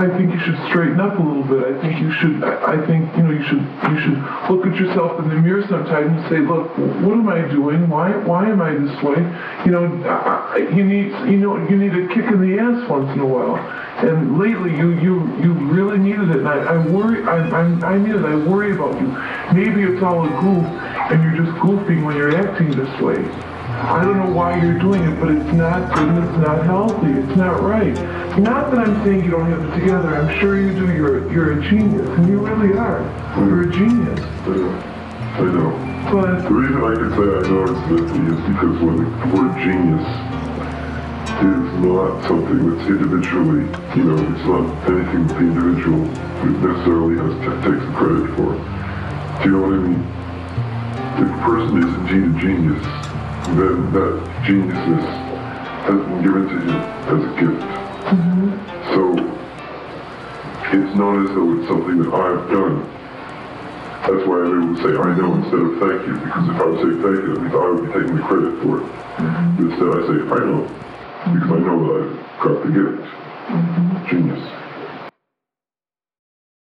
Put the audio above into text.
I think you should straighten up a little bit. I think you should. I, think you know you should. You should look at yourself in the mirror sometimes and say, "Look, what am I doing? Why? Why am I this way?" You know, I, you need. You know, you need a kick in the ass once in a while. And lately, you you you really needed it. And I, I worry. I, I I need it. I worry about you. Maybe it's all a goof, and you're just goofing when you're acting this way. I don't know why you're doing it, but it's not good and it's not healthy. It's not right. Not that I'm saying you don't have it together. I'm sure you do. You're you're a genius, and you really are. You're a genius. I know. I know. But The reason I can say I know it's nifty is because when the word genius is not something that's individually, you know, it's not anything that the individual necessarily has to take the credit for. Do you know what I mean? If a person is indeed a genius, then that geniusness has been given to you as a gift. Mm-hmm. So it's not as though it's something that I've done. That's why able to say I know instead of thank you, because if I would say thank you, that means I would be taking the credit for it. But instead I say I know, because I know that I've got the gift. Mm-hmm. Genius.